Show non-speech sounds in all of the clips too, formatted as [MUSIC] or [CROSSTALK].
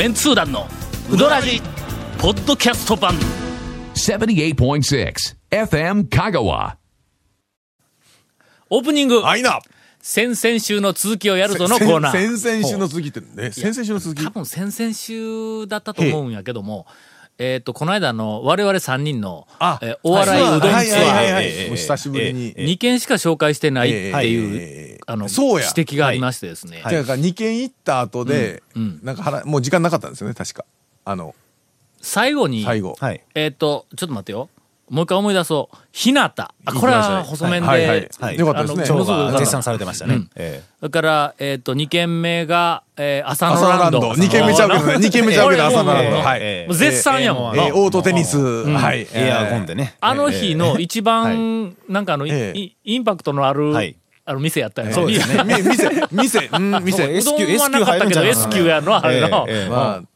メンツー団のウドラジポッドキャスト版。78.6 FM Kagawa. オープニング。あいな。先々週の続きをやるぞのコーナー。先先々週の続きってね、先々週の続き。多分先々週だったと思うんやけども、えっ、と、この間の我々3人の、あえーお笑いうどんツアー、久しぶりに。2件しか紹介してないっていう、ええあの、指摘がありましてですね。てい。うか2軒行った後で、うんうん。なんか腹もう時間なかったんですよね確か。あの最後に、最後。はい。えっ、と、ちょっと待ってよ。もう一回思い出そう。ひなた。あ、これは細麺で、はいはいはい。よかったですね。あのものすごくが絶賛されてましたね。うん。えそれから、えっ、と、2軒目が、えー、朝のランド。ランド。2軒目ちゃうけどね。2軒目ちゃうけど朝のランド。はい。えもう絶賛やもん。な。え。ーオートテニス。はい。えエアーゴンでね。あの日の一番、なんかあの、インパクトのある、はいあの店やったよそうですね。[LAUGHS] み店店うんそう店 S 級んはなかったけど S 級やのあれの。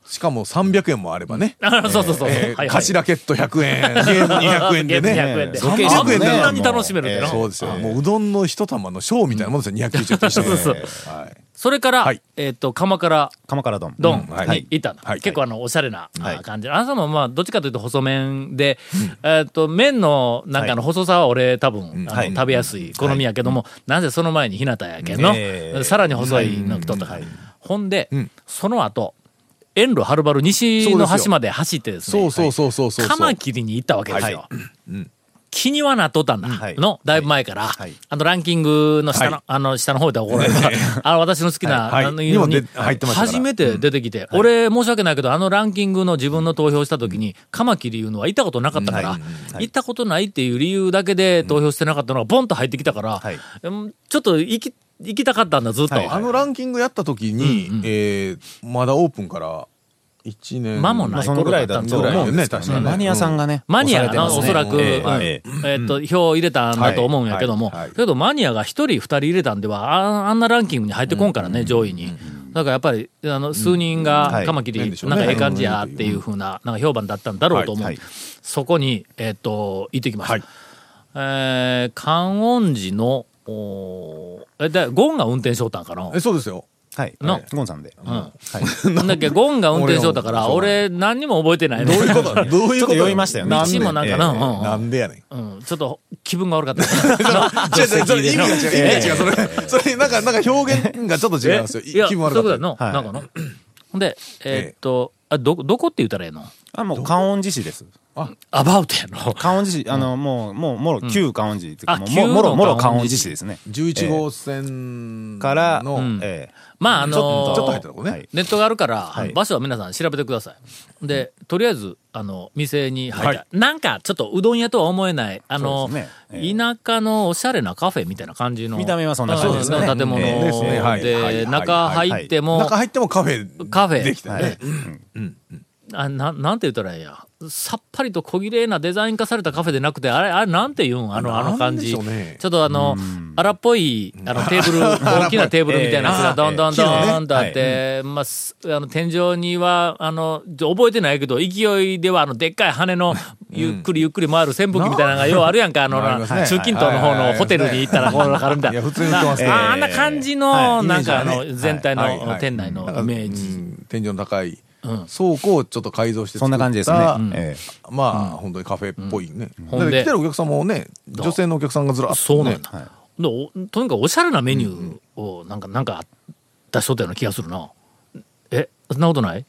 しかも300円もあればね。[LAUGHS] あそうそうそうそう。えーはいはい。貸しラケット100円 [LAUGHS] ゲーム200円でね。200円で。ロケーションあんに楽しめる。そうですよ。もううどんの一玉のショーみたいなもんですよ。290円としてそうそうはいそれから、はい。えっ、と、鎌倉鎌倉丼。丼うん。はい。に行った。の、はい。結構あの、おしゃれな、はい。あ感じ。あなたもまあ、どっちかというと細麺で、えっ、と、麺のなんかの細さは俺多分、あのはい。食べやすい好みやけども、なぜその前に日向やけんの、ええ。さらに細いの来とから。ほんで、ん。その後、遠路はるばる西の端まで走ってですね、そうそうそうそうそうカマキリに行ったわけですよ。は気にはなっとったんだ。はい。の、だいぶ前から、はい。あのランキングの下の、はい。あの下の方で怒られた、[LAUGHS] あの私の好きな、はい。あのに初めて出てきて、俺申し訳ないけど、あのランキングの自分の投票した時に、カマキリいうのは行ったことなかったから、はい。行ったことないっていう理由だけで投票してなかったのがボンと入ってきたから、ちょっと行き、行きたかったんだ、ずっと。はい。あのランキングやった時に、えーまだオープンから1年間もないまあそのぐらいだと思うんですマニアさんがね。マニアがな、おそらく、ええ。えっと、票を入れたんだと思うんやけども、はい。はい。はい。けどマニアが一人二人入れたんでは、ああんなランキングに入ってこんからね、上位に。だからやっぱり、あの、数人がはい。カマキリ、なんでしょうね。なんかええ感じやっていうふうな、なんか評判だったんだろうと思う。はい。はい。そこに、えっと、行ってきました。はい。えー、観音寺の、おーえ、で、ゴンが運転しよったんかな？えそうですよはい。の。ゴンさんで。うん。はい。[LAUGHS] なんだっけ、ゴンが運転しよったから、[LAUGHS] 俺俺、何にも覚えてないの。どういうこと？[LAUGHS] どういうこと？酔いましたよ。ね道もなんかな、なんでやねん。うん、ちょっと気分が悪かった。違う違うそれ意味が違う。違う。それそれなんかなんか表現がちょっと違うんですよ。いや、気分悪かった。そういうことやなんかの。ほんで、えーっと、あ、ど、どこって言ったらええの？あ、もう、観音寺市です。アバウトやの。観音寺市、あの、もう、もう、もろ、旧観音寺っていうか、ももろ、もろ観音寺市ですね。11号線から、の、んええまあ、あのちょっと入ったとこね、はい。ネットがあるから、はい。場所は皆さん調べてください。で、とりあえず、あの、店に入った。はなんか、ちょっとうどん屋とは思えない、あの、田舎のおしゃれなカフェみたいな感じの。見た目はそんな感じですね。うん。建物ええ。で中入っても、中入ってもカフェカフェ。できたね、あななんて言ったらいいんや。さっぱりと小綺麗なデザイン化されたカフェでなくて、あれ、あれなんて言うん？あの、あの感じ。ね。ちょっとあの、荒っぽい、あの、テーブル、[LAUGHS] 大きなテーブルみたいなやつがどんどんどんとあって、まあ、すあの、天井には、あの、覚えてないけど、勢いでは、あの、でっかい羽の、ゆっくりゆっくり回る扇風機みたいなのがようあるやんか、あの、ね。中近東の方のホテルに行ったら、こうわかるああんな感じの、はいなんかあの、全体はいはい。の店内のイメージ。うん。天井の高いうん倉庫をちょっと改造してそんな感じですね。まあ、本当にカフェっぽいね、来てるお客さんもね女性のお客さんがずらっと、ね、そうなんだ。とにかくおしゃれなメニューをなんか、なんか出しとったような気がするな。え、そんなことない？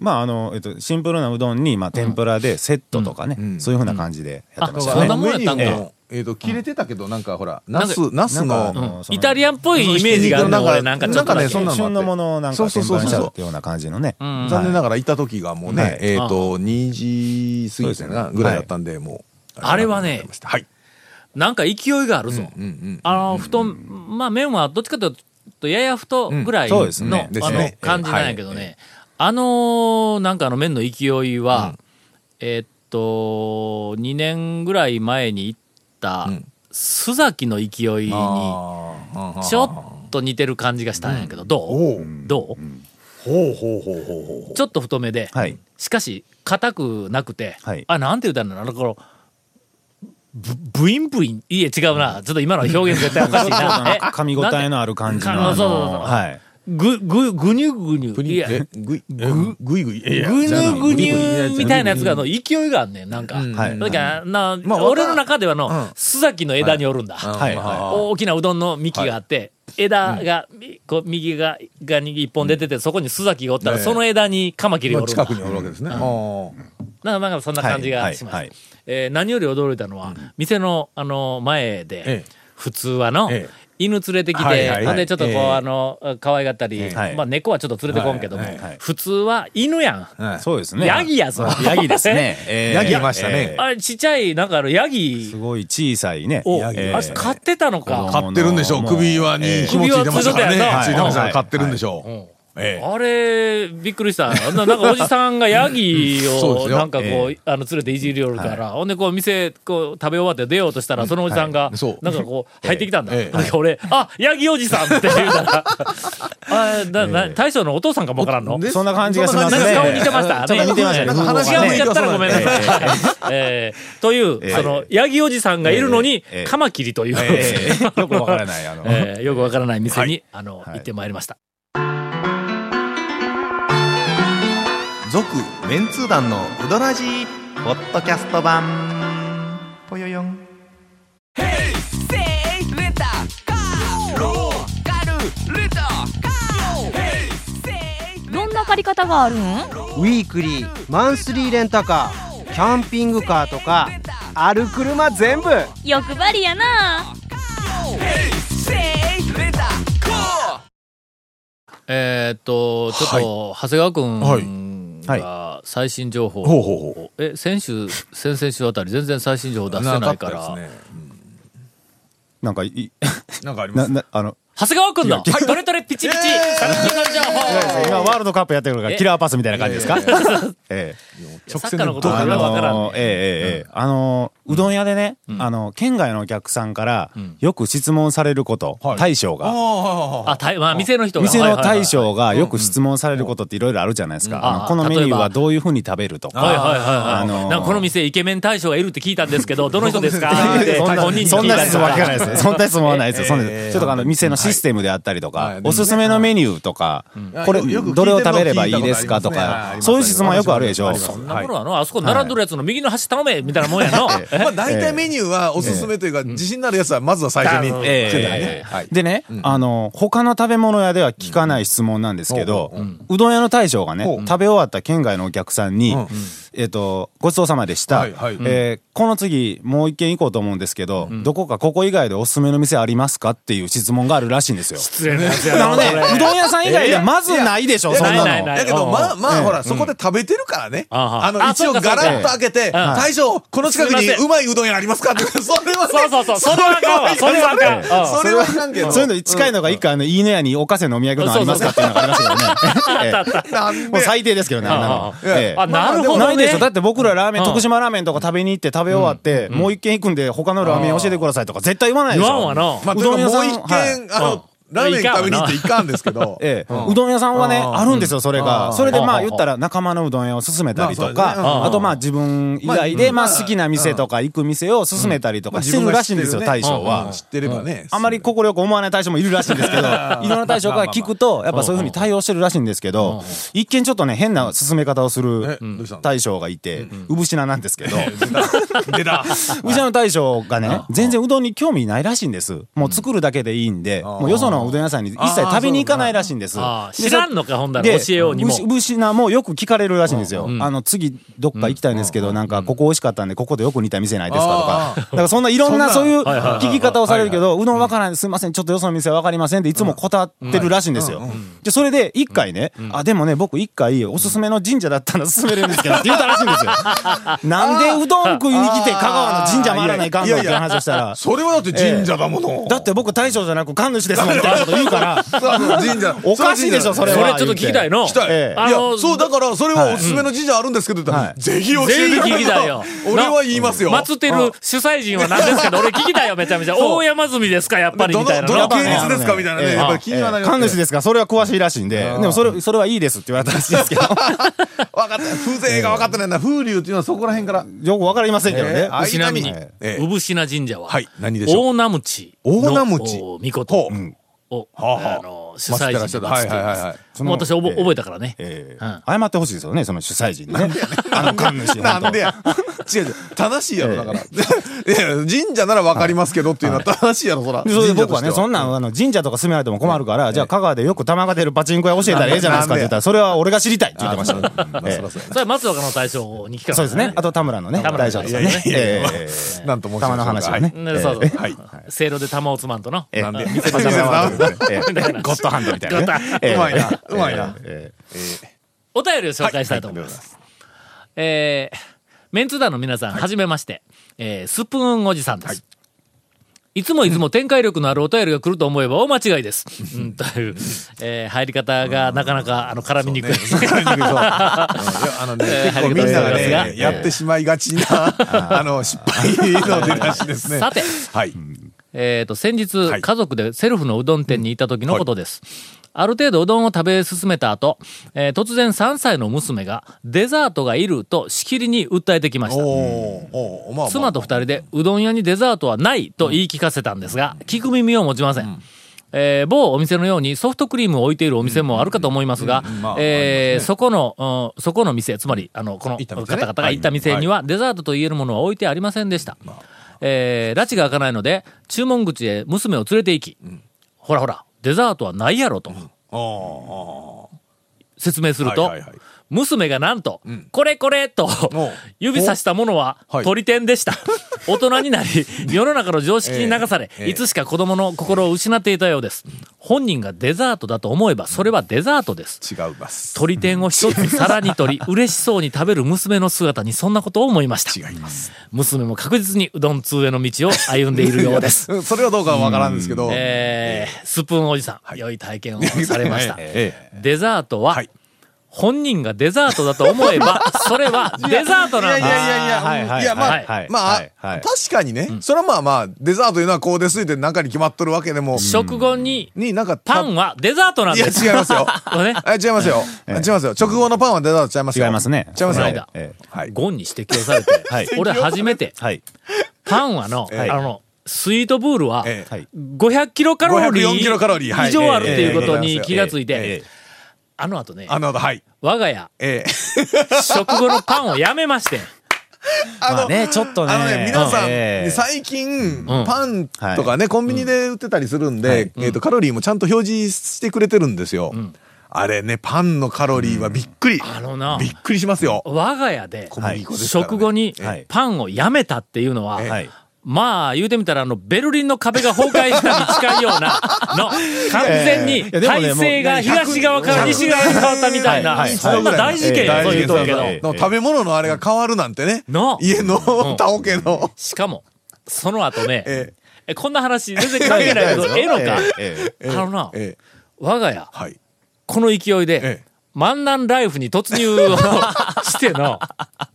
まあ、あの、えっと、シンプルなうどんに、まあ、天ぷらでセットとかね、んそういうふうな感じでやってましたそんなね。もんやったんかメニューもえっ、と切れてたけどなんかほらなんかナスナスのなん。のイタリアンっぽいイメージがあるの、俺なんかちょっとだけ。なんかねそんなの旬のものをなんか天ぷらにしちゃうっていうような感じのね。ん。残念ながら行った時がもうね、はい。えっ、と2時過ぎたかなぐらいだったんで、もうあれはねはい。なんか勢いがあるぞ。うんうんあの、太、まあ麺はどっちかというと、やや太ぐらいの、そうですね。あの感じなんやけどね。あの、なんかあの麺の勢いは、えーっと、2年ぐらい前に行ったん、須崎の勢いに、ちょっと似てる感じがしたんやけど、どおうう。どう？ほうほうほうほうほうちょっと太めで、はい。しかし、硬くなくて、はい。あ、なんて言ったんだろうな、この、ブブインブイン、いえ、違うな。ちょっと今の表現絶対おかしいな。[LAUGHS] え？噛み応えのある感じの。かそうそうそう。あのはい。ぐ、ぐ、ぐにゅぐにゅ。いや、え、ぐい、ぐ、ぐいぐい。ぐぐにゅぐにゅみたいなやつが、あの、勢いがあんねん、なんか。はい。だから、な、まあ俺の中ではの、うん。須崎の枝におるんだ。はい。は大きなうどんの幹があって、枝が、みこう右が、がに一本出てて、そこに須崎がおったら、その枝にカマキリがおるんだ。近くにおるわけですね。なんか、そんな感じがしました。はい。はい。えー何より驚いたのは、店の、あの、前で、ええ。普通はの、ええ犬連れてきて、はいはい。はいほんでちょっとこう、ええ。あの、可愛がったり、はい。まあ猫はちょっと連れてこんけども、はい。はい。普通は犬やん。はいそうですね。ヤギやぞ。ヤギですね。[LAUGHS] えーヤギいましたね。えーあれ、ちっちゃい、なんかあの、ヤすギごい小さいね。を、ヤギあれ、飼ってたのか。買ってるんでしょう。首輪にええ。紐ついてましたからね。首輪ついてたよなつい。てましたからはい。買ってるんでしょう。うんええ。あれ、びっくりした。ななんかおじさんがヤギを、[LAUGHS] なんかこう、えあの、連れていじりよるから、ほんでこう、店、こう、食べ終わって出ようとしたら、そのおじさんがなんかこう、入ってきたんだ。ええ。俺、あ、ヤギおじさんって言うたら、[LAUGHS] あな、な、大将のお父さんかもわからんの？でそんな感じがしますね。なんか顔似てました。ちょっと似てましたね。話違がうんやったらごめんなさい。えーという、ええ。その、ヤギおじさんがいるのにええ、カマキリという、えーよくわからない。あの、えーよくわからない店に、はい。あの、はい。行ってまいりました。続メンツー団のウドラジーポッドキャスト版。ぽよよん。どんな借り方があるん？ウィークリーマンスリーレンタカーキャンピングカーとかある車全部。欲張りやな。えーっと、ちょっと、長谷川くんはいが最新情報を、ほうほうほえ、先週、先々週あたり全然最新情報出してないから、なんかい、[LAUGHS] なんかありまな、す？長な、あの、谷川くんの、トレトレピチピチ、最近の情報。今ワールドカップやってるからえ？キラーパスみたいな感じですか？ええ。サッカーのことがあよくわからんええええええ。あのーうどん屋でね、あの、県外のお客さんから、よく質問されること、大将が。あ、たいまあ、店の人が。店の大将はがよく質問されることっていろいろあるじゃないですか。ああのこのメニューはどういうふうに食べるとか。いはいはいはい。あのー。なんかこの店イケメン大将がいるって聞いたんですけど、どの人ですか？[LAUGHS] ってそんな質問は聞かか。ないですよ。そんな質問はないですよ。そんなええちょっとあの、店のシステムであったりとかはい、おすすめのメニューとか、これ、どれを食べればいいですかとかそういう質問はよくあるでしょ。そんなものはの、あそこ並んどるやつの右の端頼めみたい。なもんやの。えまあ大体メニューはおすすめというか、自信のあるやつはまずは最初に。でね、あの、他の食べ物屋では聞かない質問なんですけど、うどん屋の大将がね、食べ終わった県外のお客さんにうん、えっと、ごちそうさまでしたはいはい。えーこの次、もう一軒行こうと思うんですけど、どこかここ以外でおすすめの店ありますかっていう質問があるらしいんですよ。失礼なやつやななので、うどん屋さん以外でまずないでしょ、いやそんなの。ないないないだけど、うんまあまあ、ええほら、そこで食べてるからね。ああの、あ一応ガラッと開けて、大将、この近くにうまいうどん屋ありますかって、[LAUGHS] それはね。そうそうそう、それはあかんわ。それはあかん。うんそれはあかんけど。そういうのに近いのが一回あの、いいねやにおかせのお土産のありますかっていうのがありましたけどね。ええあったあった。なんでもう最低ですけどね、あんなの。るほどでしょ。だって僕らラーメン、うん。徳島ラーメンとか食べに行って食べ終わって、もう一軒行くんで他のラーメン教えてくださいとか絶対言わないでしょ。言わんわな。まあ、うどん屋さんもう一軒、あの、ラーメン食べに行っていかんですけど。[LAUGHS] ええ、うどん屋さんはね、あるんですよ、それが。それでまあ言ったら仲間のうどん屋を勧めたりとか、あとまあ自分以外でまあ好きな店とか行く店を勧めたりとかしてるらしいんですよ、大将は。知ってればね。あんまり快く思わない大将もいるらしいんですけど、いろんな大将から聞くと、やっぱそういうふうに対応してるらしいんですけど、一見ちょっとね、変な進め方をすえる大将がいて、うぶしななんですけど、出た。[LAUGHS] うちの大将がね、全然うどんに興味ないらしいんです。もう作るだけでいいんで、もうよそのうどん屋さんに一切食べに行かないらしいんです。知らんのか、ほんだらで教えようにも。ぶしなもよく聞かれるらしいんですよ。あの、次、どっか行きたいんですけど、なんか、ここ美味しかったんで、ここでよく似た店ないですかとか。だからそんないろんなそういう [LAUGHS] 聞き方をされるけど、うどんわからないすいません、ちょっとよその店わかりませんっていつも断ってるらしいんですよ。で、それで一回ね、あ、でもね、僕一回おすすめの神社だったら勧めれるんですけどって言ったらしいんですよ。[LAUGHS] なんでうどん食いに来て香川の神社回らないかんのって話をしたら、それはだって神社だもの。だって僕大将じゃなく神主ですもんなこと言うから、神社。おかしいでしょ、それは。それちょっと聞きたいの。聞きたい。ええいや、そう、だから、それはおすすめの神社あるんですけど、はいぜひ教えてぜひ聞きたいよ。俺は言いますよ。祀ってる主催人は何ですかね俺聞きたいよ、めちゃめちゃ。大山積ですか、やっぱり、どみたいなの。のどの系列ですかみたいなね。やっぱり気にはなります。神主ですか、それは詳しいらしいんで、でもそれ、それはいいですって言われたらしいですけど、分かった。風情が分かってないな。風流っていうのはそこら辺から。よくわかりませんけどね。ちなみに、産品神社は、はい何でしょう大名鞭の。大名鞭おみことを、はあはああの、の、主催人ではいはいはいすはい。もう私覚え覚えたからね。ええ。うん。謝ってほしいですよね、その主催人にね。あの神主なんでや。[LAUGHS] 違う違う。正しいやろ、だから。[LAUGHS] いや、神社ならわかりますけどっていうのは正しいやろ、そら。それで僕はね、そんなん、あの、神社とか住めないとも困るから、じゃあ、香川でよく玉が出るパチンコ屋教えたらええじゃないですかって言ったら、それは俺が知りたいって言ってました。まあええ。それは松岡の大将に聞かそうですね。あと田村のね、田村大将ですよね。いやいやいや。ええ。なんと申しましょうか玉の話をね。ねそうそう。はい。せいろで玉をつまんとの。ええ。なんで見せてもらうわけですねええ。[LAUGHS] ゴッドハンドみたいなね。ええ。うまいなうまいなええお便りを紹介したいと思います。えー、メンツ団の皆さん、はじめまして。えー、スプーンおじさんです。いつもいつも展開力のあるお便りが来ると思えば大間違いです。うん、という、えー入り方がなかなか、あの、絡みにくい [LAUGHS] あのね、えー結構みんながね、やってしまいがちな、[LAUGHS] あの、失敗の出だしですね。さて、はい。えっ、と、先日、はい家族でセルフのうどん店に行った時のことです。ある程度うどんを食べ進めた後、えー突然3歳の娘がデザートがいるとしきりに訴えてきました。妻と二人でうどん屋にデザートはないと言い聞かせたんですが、聞く耳を持ちません。えー某お店のようにソフトクリームを置いているお店もあるかと思いますがえーそこの、うんそこの店、つまり、あの、この方々が行った店にはデザートと言えるものは置いてありませんでした。えー、拉致が開かないので、注文口へ娘を連れて行き、ほらほら、デザートはないやろと。お説明すると、はいはいはい娘がなんと、これこれとお [LAUGHS] 指さしたものははい鳥天でした。[LAUGHS] 大人になり、世の中の常識に流され、ええええいつしか子供の心を失っていたようです。本人がデザートだと思えば、それはデザートです。ー違います。鳥天を一つ皿に取り、嬉しそうに食べる娘の姿にそんなことを思いました。違います。娘も確実にうどん通への道を歩んでいるようです。う [LAUGHS] んそれはどうかはわからんですけど。えー、スプーンおじさん、良い体験をされました。えデザートは、はい本人がデザートだと思えば、[LAUGHS] それはデザートなんだ。いやいやいやいや、はいはいいや、まあ、はいはいまあ、はいはい確かにね、それはまあまあ、デザートというのはこうですって中に決まっとるわけでも、食後に、になんか、パンはデザートなんいや、です。違いますよ。ね [LAUGHS] あ違いますよ。違いますよ。直後のパンはデザートちゃいますよ。違いますね。違いますよ。はい。ゴンに指摘をされて、[LAUGHS] はい俺初めて、はい。パンはの、ええあの、スイートブールは、ええはい。500キロカロリ504キロカロリー以上あるっていうことにええええ気がついて、ええあの後ね、あの、はい。我が家、ええ。食後のパンをやめまして、[LAUGHS] あまあね、ちょっとね。あのね、皆さん、ええ最近、んパンとかね、コンビニで売ってたりするんで、えっと、カロリーもちゃんと表示してくれてるんですよ。あれね、パンのカロリーはびっくり。あのなびっくりしますよ。我が家で、小麦粉ですからね食後にはいパンをやめたっていうのは、はい。まあ、言うてみたら、あの、ベルリンの壁が崩壊したに近いような、[LAUGHS] の、完全に体制が東側から西側に変わったみたいな、はいそんな大事件よ、ええそういうとるけど。食べ物のあれが変わるなんてね。の家の田桶の。しかも、その後ね、ええこんな話全然関係ないけど、ええのか、あのな、ええ我が家、はい。この勢いで、え万南ライフに突入を [LAUGHS] しての、え。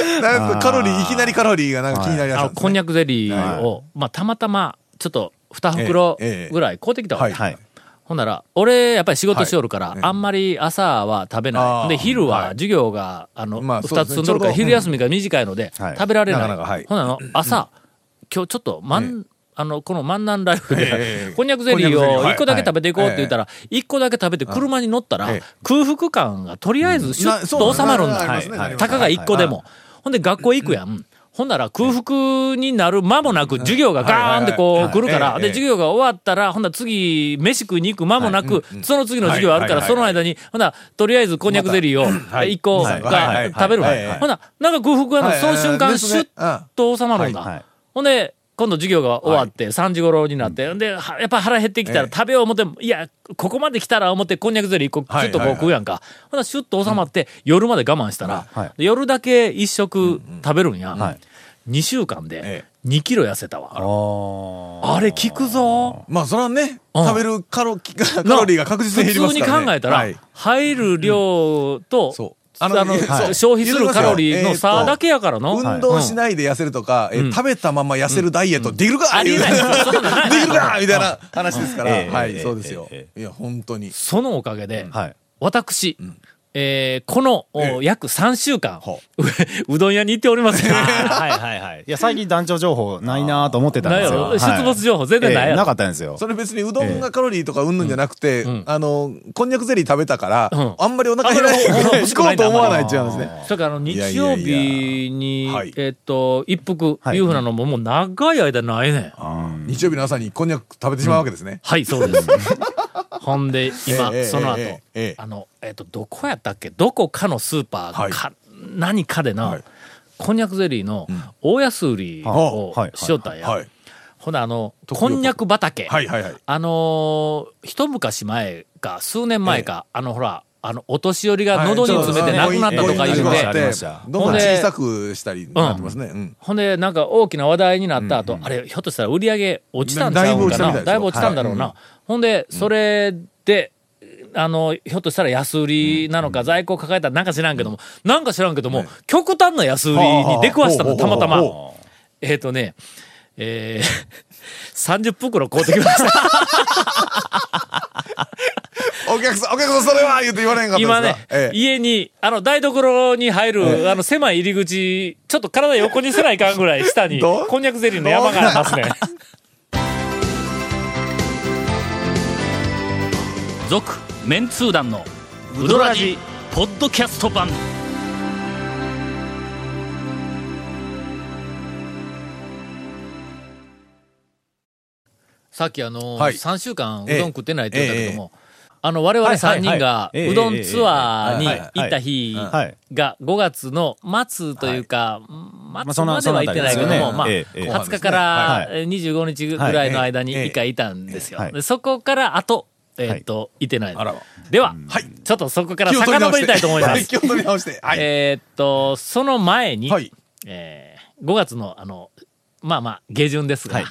[LAUGHS] なんかカロリー、いきなりカロリーがなんか気になりだあの、しねこんにゃくゼリーを、まあ、たまたま、ちょっと、二袋ええぐらい買うてきた。わけ。はい。はい。ほんなら、俺、やっぱり仕事しよるから、はい。あんまり朝は食べない。で、昼ははい。授業が、あの、二、つ積んどるから、昼休みが短いので、はい。食べられない。なかなかはい。ほんなら、朝、今日ちょっと、まん、あの、この万南ライフで、ええこんにゃくゼリーをこんにゃくゼリーはい。一個だけ食べていこうって言ったら、一個だけ食べて車に乗ったらええ、空腹感がとりあえずシュッなそうと収まるんだ。たかが一個でも。ほんで、学校行くやん。ほんなら空腹になる間もなく授業がガーンってこう来るから、で、授業が終わったら、ほんなら次、飯食いに行く間もなく、その次の授業あるから、はいその間に、ほんならとりあえずこんにゃくゼリーをはい一個がい。食べるわ。ほんならなんか空腹がその瞬間、シュッと収まるんだ。ほんで、今度授業が終わって、3時頃になって、で、はやっぱ腹減ってきたらええ。食べよう思っても、いや、ここまで来たら思って、こんにゃくゼリー一個、シュッとこう食うやんか。ほんならシュッと収まって、夜まで我慢したら、夜だけ一食食べるんや。はい。2週間でえ2キロ痩せたわ。ああれ効くぞ。まあ、それはね、うん。食べるカロカロリーが確実に減りま普通にすからね。考えたら、はい。入る量と、あのあのそうそう消費するカロリーの差だけやからの。運動しないで痩せるとか、えうん。食べたまま痩せるダイエットできるか、ありえないできるかみたいな話ですから。ええはい、ええそうですよ。え。いや、本当に。そのおかげで、はい。私、えーこの、おええ約3週間ほ、う [LAUGHS] うどん屋に行っておりません。はいはいはい。いや、最近団長情報ないなと思ってたんですよ。よ。出没情報全然ないなかったんですよ。それ別にうどんがカロリーとかうんぬんじゃなくて、あの、こんにゃくゼリー食べたから、うんあんまりお腹減らないあんまりお腹行こうと思わないっうんですね。[LAUGHS] それからあの日曜いやいや日にはい、えっと、一服はいいうふうなのももう長い間ないねん。日曜日の朝にこんにゃく食べてしまうわけですね。はい、そうです。[LAUGHS] ほんで、今、ええその後、あの、えっ、と、どこやったっけ？どこかのスーパーはいか、何かでな、はいこんにゃくゼリーの大安売りをしよったんや。はい。ほな、あの、特こんにゃく畑。はいはいはい。あのー一昔前か、数年前か、あの、ほら、あの、お年寄りが喉に詰めて亡くなったとか言うて、はいありましたどんどん小さくしたりなってますね。うん。ほんで、なんか大きな話題になった後、あれ、ひょっとしたら売り上げ落ちたんちゃうんかな。だいぶ落ちたんだろうな。ほんで、それで、あの、ひょっとしたら安売りなのか、在庫抱えたらなんか知らんけども、なんか知らんけども、極端な安売りに出くわしたの、たまたま。えっとね、えー、30袋買うてきました。[LAUGHS] お客さん、お客さんそれは言うて言われへんかったですか？今ね、ええ家に、あの、台所に入る、あの、狭い入り口、ちょっと体横にせないかんぐらい下に、こんにゃくゼリーの山がありますね。続、メンツー団の、ウドラジ、ポッドキャスト版。さっきあの、はい。3週間うええどん食ってないって言ったけども、あの、我々3人がうどんツアーにええええええ行った日はい。が5月の末というか、末までは行ってないけども、まあ、ええええ20日からはいえー25日ぐらいの間にはい一回いたんですよ。そこからあと、えーっと、いてない。では、はい。ちょっとそこから遡りたいと思います。気を取り直して。はい。[LAUGHS] えーっと、その前に、はい。えー5月の、あの、まあまあ、下旬ですが、はい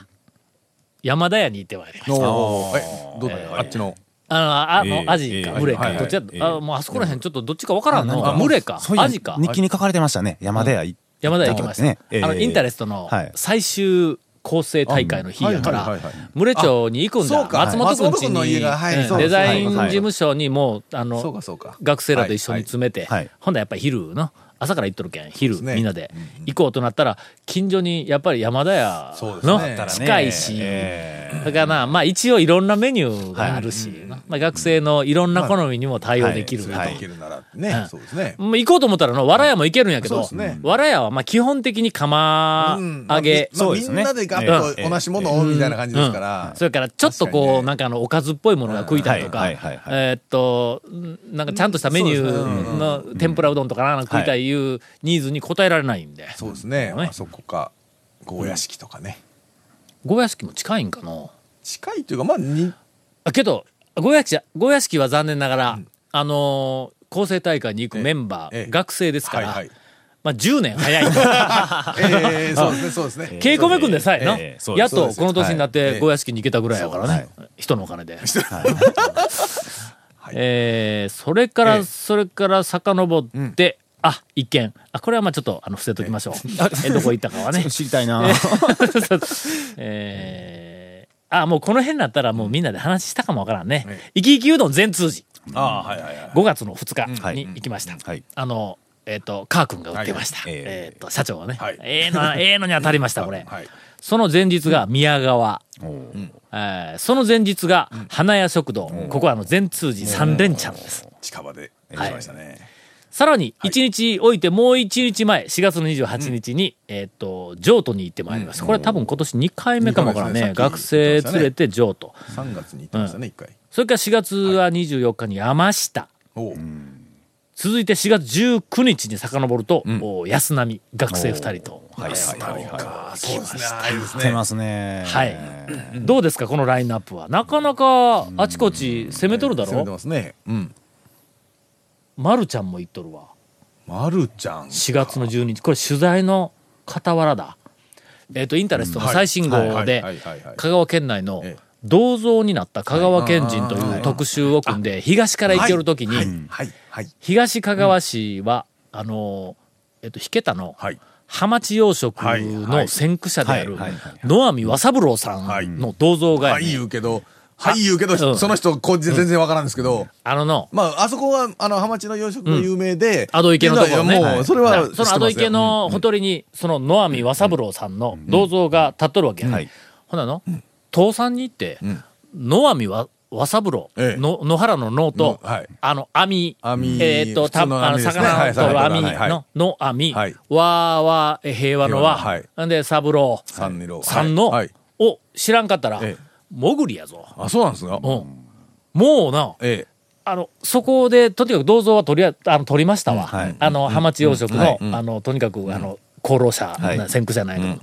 山田屋に行ってまいりました。おー。え、どうだよ、あっちの？あの、あの、ええアジか、ええ群れか、どっちやええあ、もうあそこら辺ちょっとどっちかわからんの。あ群れか。そうい、うアジか。日記に書かれてましたね。山田屋山田屋行きました。ねええあの、インタレストのはい。最終構成大会の日やから群れ町に行くんだ。松本くん松本ちに、君の家がデザインはい事務所にもう、あの。学生らと一緒に詰めて。ほんだらやっぱり昼の、朝から行っとるけん、昼、ね。みんなで。行こうとなったら、近所にやっぱり山田屋そうですのね。近いし、えだからな、まあ一応いろんなメニューがあるし、まあ学生のいろんな好みにも対応できる。連れて行けるならってね。うん。そうですね。もう行こうと思ったらの、わらやも行けるんやけど、わらやはまあ基本的に釜うん。揚げ、まあそうですね。みんなでガッと同じものをみたいな感じですから。それからちょっとこう、なんかあの、おかずっぽいものが食いたいとか、はい。はい。はい。はい。えーっと、んなんかちゃんとしたメニューの天ぷらうどんとかなんか食いたいいうニーズに応えられないんで。そうですね。ね。あそこか、ゴー屋敷とかね。ゴー屋敷も近いんかな。近いというか、まあ、に、あけど、ゴー屋敷、ゴー屋敷は残念ながら、あのー構成大会に行くメンバー、ええ。学生ですから、はいはい。まあ10年早い。[LAUGHS] ええ、そうですね、そうですね。[LAUGHS] 稽古目くんでさえな、ええそうです。やっとこの年になっはい。てゴー屋敷に行けたぐらいやからね、人のお金で。[LAUGHS] えーそれから、ええ。それから遡って、あ、一件。あ、これはまあちょっと、あの、伏せときましょう。え、どこ行ったかはね。[LAUGHS] 知りたいな。え [LAUGHS] ーあ、もうこの辺になったらもうみんなで話したかもわからんねえ。生き生きうどん全通寺。ああ、はいはいはい。5月の2はい日に行きました。はいあの、えっ、と、カー君が売ってました。はいえっ、と、社長がね。はいええの、ええのに当たりました、[LAUGHS] これ。はい。その前日が宮川。おーえーその前日が花屋食堂。ここはあの全通寺三連チャンです。近場でしはいましたね。さらに、1日置いてもう1日前、4月の28日に、えっ、と、譲渡に行ってまいりました。これ多分今年2回目かもわからんね。学生連れて譲渡。3月に行ってましたね、一回。それから4月は24日に山下。おう続いて4月19日に遡ると、お安波、学生2人と。はいはいはいはそうですね。あいいですい。出ね。ますね。はい。どうですか、このラインナップは。なかなか、あちこち攻めとるだ攻めてろますね。うん。まるちゃんも言っとるわ。まるちゃん。4月の12日。これ取材の傍らだ。えっ、と、インタレストの最新号はいではいはいはい、香川県内のええ。銅像になった香川県人という特集を組んで、東から行けるときに、はい、はい、東香川市は、あの、えっ、と、引けたの、はい。ハマチ養殖はい。はい。の先駆者であるはい。はい。はい。野網和三郎さんの銅像がやはい、ね言うけど、はい言うけど、うん。その人、こう全然わからんですけど、あのの、まあ、あそこは、あの、ハマチの養殖が有名で、アド池のところね。いやもう、それは、そのアド池のほとりに、その野網和三郎さんの銅像が立っとるわけや。はい。ほなの、倒産に行って、野網和和三郎、ええ。の野原の野と、のはい。あの網、網えーっと、た普通のあの網ですね。魚を取る網はい。はい。の、の網、はい。わーは平和の和、平和のなんで三郎。三郎。さんの、はい。を知らんかったら、ええもぐりやぞ。あ、そうなんですか？うん。もうな、えあの、そこで、とにかく銅像は取りあ、あの、取りましたわ。はい。あの、ハマチ養殖の、うん。あの、とにかく、あの、功労者、先駆者なんやけど、で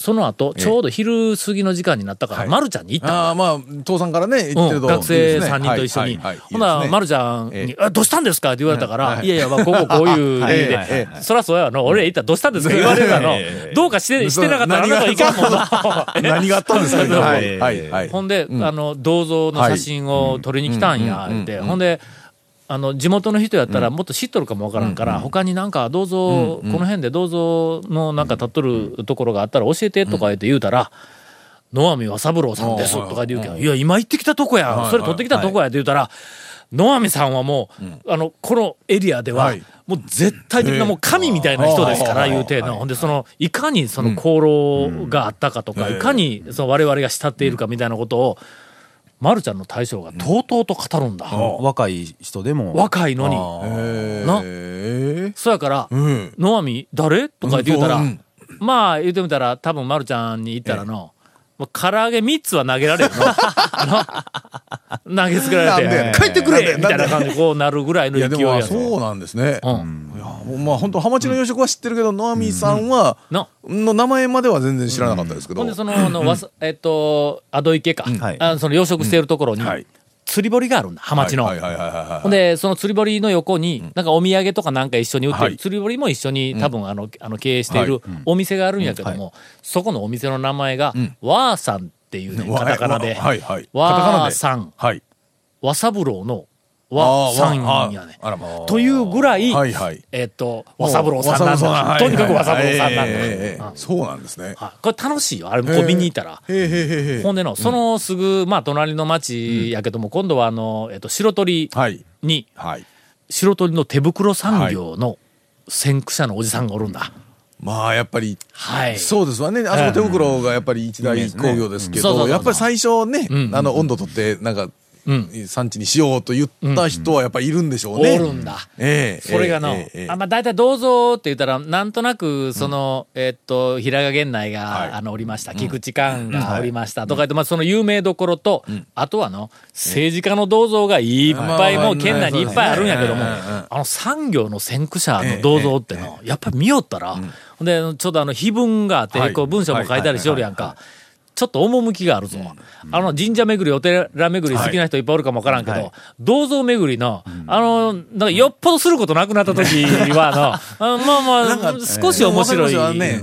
その後、ちょうど昼過ぎの時間になったから、はい。丸ちゃんに行っえ。たの。ああ、まあ、父さんからね、言ってると。うん学生3人と一緒に。ほな、いいですね。丸ちゃんに、えあどうしたんですか？って言われたから、はい。い、やいや、まあ、こここういう理 [LAUGHS] 由で、そらそうやの、俺言ったらどうしたんですか？[LAUGHS] 言われるの、どうかして、してなかったらあなたはいかんもんな。[LAUGHS] 何があったんですか？はい。ほんで、あの、銅像の写真を撮りに来たんや、って。ほんで、あの、地元の人やったらもっと知っとるかもわからんから、他になんか銅像、この辺で銅像のなんか立っとるところがあったら教えてとか言って言うたら、野網和三郎さんですとか言うけど、いや、今行ってきたとこや、それ取ってきたとこやって言うたら、野網さんはもう、あの、このエリアでははい、もう絶対的なもう神みたいな人ですから、言うての。ほんで、その、いかにその功労があったかとか、いかにその我々が慕っているかみたいなことを、まるちゃんの大将がとうとうと語るんだ。若い人でも。若いのに。えなえそやから、うん。野網誰？とか言って言うたら、うんまあ言ってみたら、多分まるちゃんに言ったらの、もう唐揚げ3つは投げられるの。[LAUGHS] あの投げつけられて、帰ってくれみたいな感じでこうなるぐらいの勢いやぞ。そうなんですね。うん。いやまあ、本当ハマチの養殖は知ってるけど、野網さんは、の、の名前までは全然知らなかったですけど。ほんで、その、あの、えっと、アド池か。はいあその養殖しているところに、はい釣り堀があるんだ、ハマチの。ほんで、その釣り堀の横に、なんかお土産とかなんか一緒に売ってる、はい。釣り堀も一緒に多分あの、あの経営しているお店があるんやけども、そこのお店の名前が、わーさんっていうね、カタカナで。わーさん、はい。わさぶろうのわさんやね。というぐらい。えっと、わさぶろうさんなんだ。はいとにかくわさぶろうさんなんだ。そうなんですね。はいこれ楽しいよ。あれ、こう見に行ったら。ほんでの、そのすぐ、まあ、隣の町やけども、今度はあの、えっと、白鳥はい。に、はい。白鳥の手袋産業の先駆者のおじさんがおるんだ。まあ、やっぱり、はい。そうですわね。あそこ手袋がやっぱり一大工業ですけど、やっぱり最初ねん、あの、温度取って、なんか、うん。産地にしようと言った人はやっぱりいるんでしょうね。おるんだ。ええ。それがの、あ、まあ、大体銅像って言ったら、なんとなく、その、えっと、平賀源内が、はい。あの、おりました。菊池寛がおりました。とか言って、まあ、その有名どころと、あとはの、政治家の銅像がいっぱい、まあもう県内にいっぱいあるんやけども、あの産業の先駆者の銅像っての、やっぱり見よったら、ほんで、ちょっとあの、碑文があって、はい。こう文章も書いたりしよるやんか。ちょっと趣があるぞ。あの神社巡り、お寺巡り好きな人いっぱいおるかもわからんけど、銅像巡りの、あの、なんかよっぽどすることなくなった時 [LAUGHS] はの、あまあまあ、少し面白い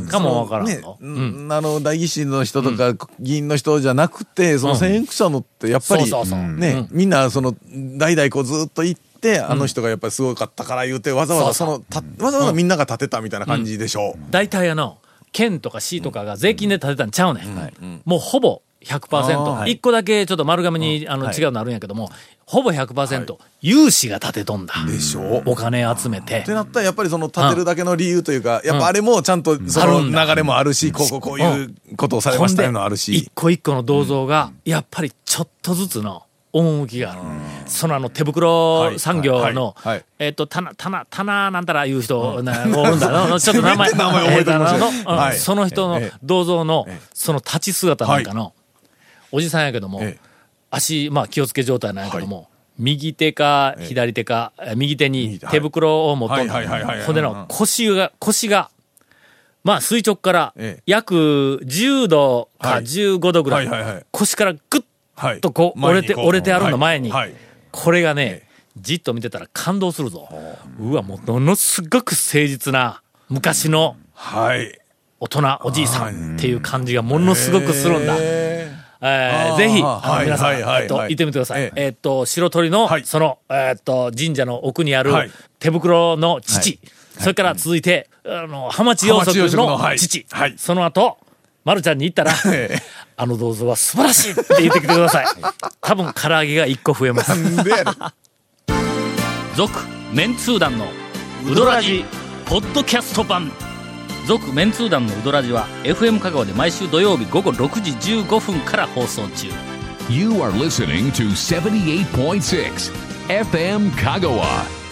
かもわからんあの、代議士の人とか、議員の人じゃなくて、その先駆者のって、やっぱりね、みんな、その、代々こうずっと行って、あの人がやっぱりすごかったから言うて、わざわざその、たわざわざみんなが建てたみたいな感じでしょう。大体あの、県とか市とかが税金で建てたんちゃうねん。もうほぼ100%。一個だけちょっと丸亀にあの違うのあるんやけども、ほぼ100%有志が建てとんだ。でしょ？う。お金集めて。って。なったら、やっぱりその建てるだけの理由というか、やっぱあれもちゃんとその流れもあるし、こうこうこういうことをされましたよのあるし。一。個一個の銅像が、やっぱりちょっとずつの趣がある。そのあの手袋産業のえっと、棚、棚、棚なんたらいう人、なおるんだな。[LAUGHS] ちょっと名前、名前覚えてまその人のええ銅像の、その立ち姿なんかの、おじさんやけどもええ、足、まあ気をつけ状態なんやけども、右手か左手か、え右手に右手手袋を持っとんほんでの腰が、腰が、まあ垂直からええ約10度かはい。15度ぐらい腰からグッはいとこう折れて、折れてあるの前にこれがね、じっと見てたら感動するぞ。う。わ、もうものすごく誠実な昔のはい。大人、おじいさんっていう感じがものすごくするんだ。へえ。ーぜひ、皆さん、えっと、はい。行ってみてください。ええ。っと、白鳥の、はい。その、えっと、神社の奥にあるはい。手袋の父、それから続いて、あの、浜地養殖浜地養殖の父、はい。その後、まるちゃんに行ったら、[LAUGHS] えあの銅像は素晴らしいって言ってきてください。多分唐揚げが1個増えます。でやね続メンツー団のウドラジポッドキャスト版続メンツー団のウドラジは FM 香川で毎週土曜日午後6時15分から放送中 You are listening to 78.6 FM Kagawa.